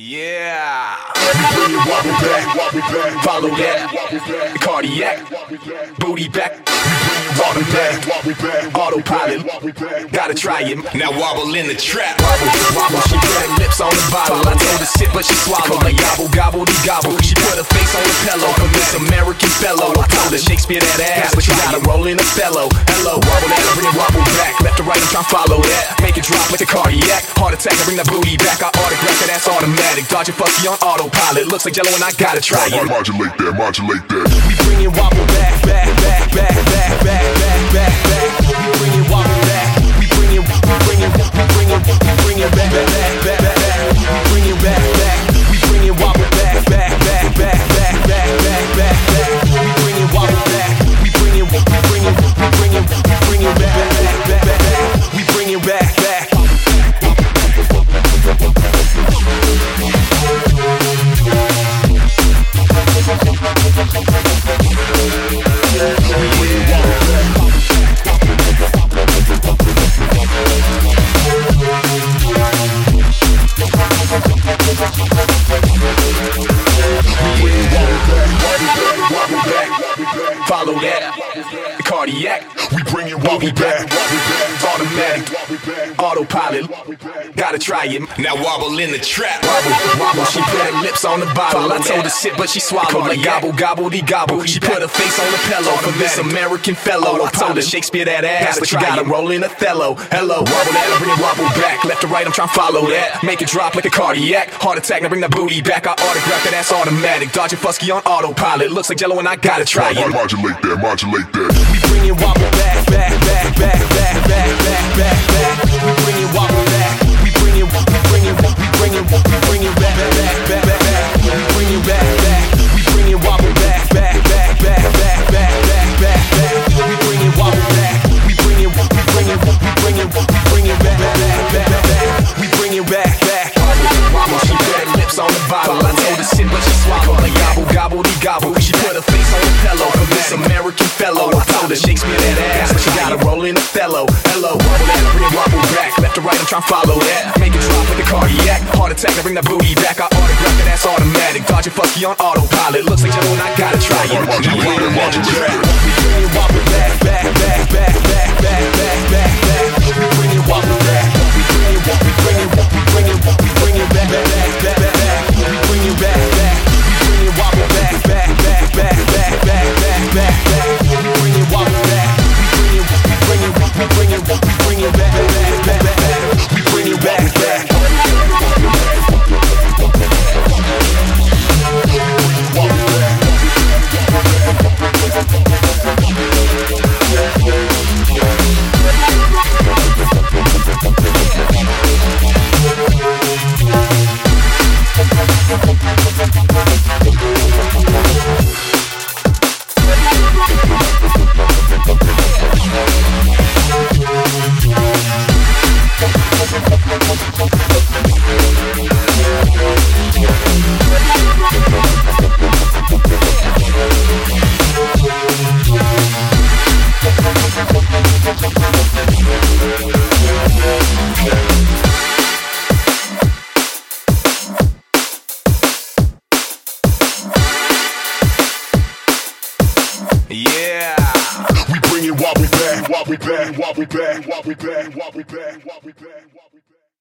Yeah. Follow that. Cardiac. Booty back. Wobble back. Autopilot. Gotta try it. Now wobble in the trap. Wobble, wobble. She put lips on the bottle. I told her sit, but she swallowed. Like gobble, gobble, de gobble. She put her face on the pillow for this American fellow. I told her Shakespeare that ass, but you gotta roll in Othello. Hello, wobble that, bring it wobble back. Left to right, I'm trying to follow that. Make it drop like a cardiac. Heart attack, I bring that booty back. I autograph that ass automatic. Dodge and Fuski on autopilot. Looks like jello and I gotta try it. Modulate that, modulate that. We bring it wobble back, back, back, back, back, yeah. Cardiac. We bring it wobble back. Automatic. Autopilot. Gotta try it. Now wobble in the trap. Wobble, wobble. She put her lips on the bottle. I told her sit, but she swallowed. Like gobble, gobble, de gobble. She put her face on the pillow for this American fellow. I told her Shakespeare that ass, but you gotta roll in Othello. Hello, wobble that, bring it wobble back. Left to right, I'm trying to follow that. Make it drop like a cardiac. Heart attack, now bring that booty back. I autograph that ass automatic. Dodge and Fuski on autopilot. Looks like jello and I gotta try it. Modulate that, modulate that. Bring it wobble back, back, back, back, back, back, back, back. We bring it wobble back. We bring it, we bring it, we bring it, we bring it back, back, back, back. We bring it back, back. We bring it wobble back, back, back, back, back, back, back, back. We bring it wobble back. We bring it, we bring it, we bring it, we bring it back, back, back, back, back. We bring it back, back. Wobble, she lips on the bottle. I told her sit, but she swallowed. Like gobble. She put her face on the pillow this American I told Shakespeare that ass, but she gotta roll in Othello. Hello, wobble that, bring it wobble back. Left to right, I'm trying to follow that. Make it drop with a cardiac. Heart attack, I bring that booty back. I autograph that ass automatic. Dodge and Fuski on autopilot. Looks like jello and I gotta try it. Modulate that, modulate that. Yeah. We bring it while we back, while we back, while we back, while we back, while we back, while we back.